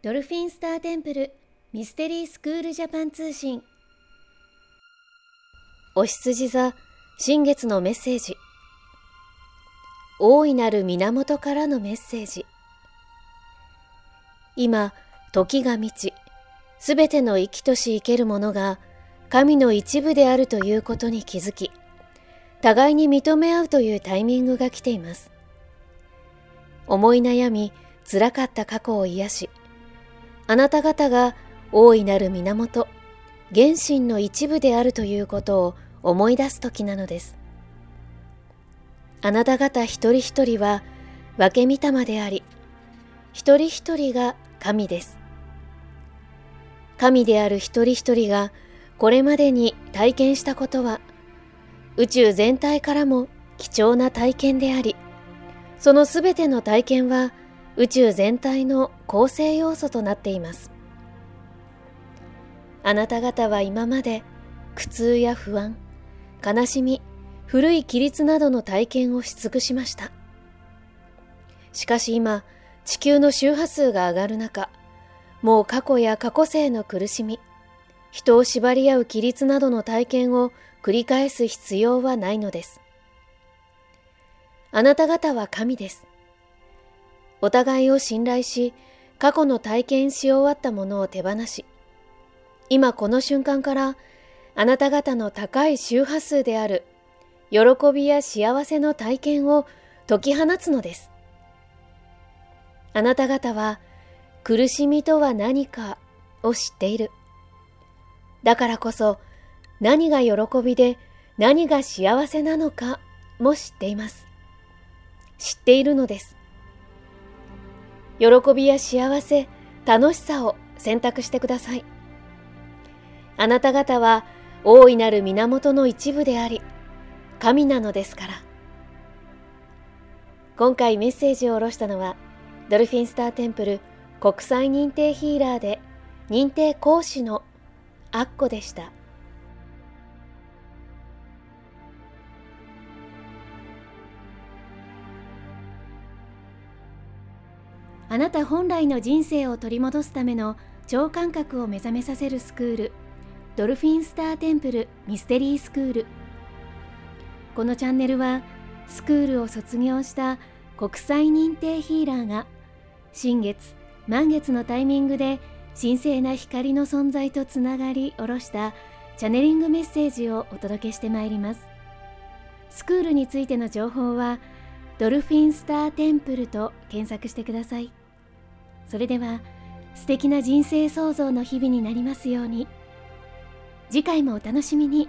ドルフィンスターテンプルミステリースクールジャパン通信。お羊座新月のメッセージ。大いなる源からのメッセージ。今時が満ちすべての生きとし生けるものが神の一部であるということに気づき互いに認め合うというタイミングが来ています。思い悩み辛かった過去を癒しあなた方が大いなる源、原神の一部であるということを思い出す時なのです。あなた方一人一人は分け御霊であり、一人一人が神です。神である一人一人がこれまでに体験したことは、宇宙全体からも貴重な体験であり、そのすべての体験は宇宙全体の構成要素となっています。あなた方は今まで苦痛や不安、悲しみ、古い規律などの体験をし尽くしました。しかし今、地球の周波数が上がる中、もう過去や過去性の苦しみ、人を縛り合う規律などの体験を繰り返す必要はないのです。あなた方は神です。お互いを信頼し、過去の体験し終わったものを手放し、今この瞬間からあなた方の高い周波数である喜びや幸せの体験を解き放つのです。あなた方は苦しみとは何かを知っている。だからこそ何が喜びで何が幸せなのかも知っています。知っているのです。喜びや幸せ、楽しさを選択してください。あなた方は大いなる源の一部であり、神なのですから。今回メッセージを下ろしたのは、ドルフィンスターテンプル国際認定ヒーラーで認定講師のアッコでした。あなた本来の人生を取り戻すための超感覚を目覚めさせるスクールドルフィンスターテンプルミステリースクール。このチャンネルはスクールを卒業した国際認定ヒーラーが新月満月のタイミングで神聖な光の存在とつながり下ろしたチャネリングメッセージをお届けしてまいります。スクールについての情報はドルフィンスターテンプルと検索してください。それでは素敵な人生創造の日々になりますように。次回もお楽しみに。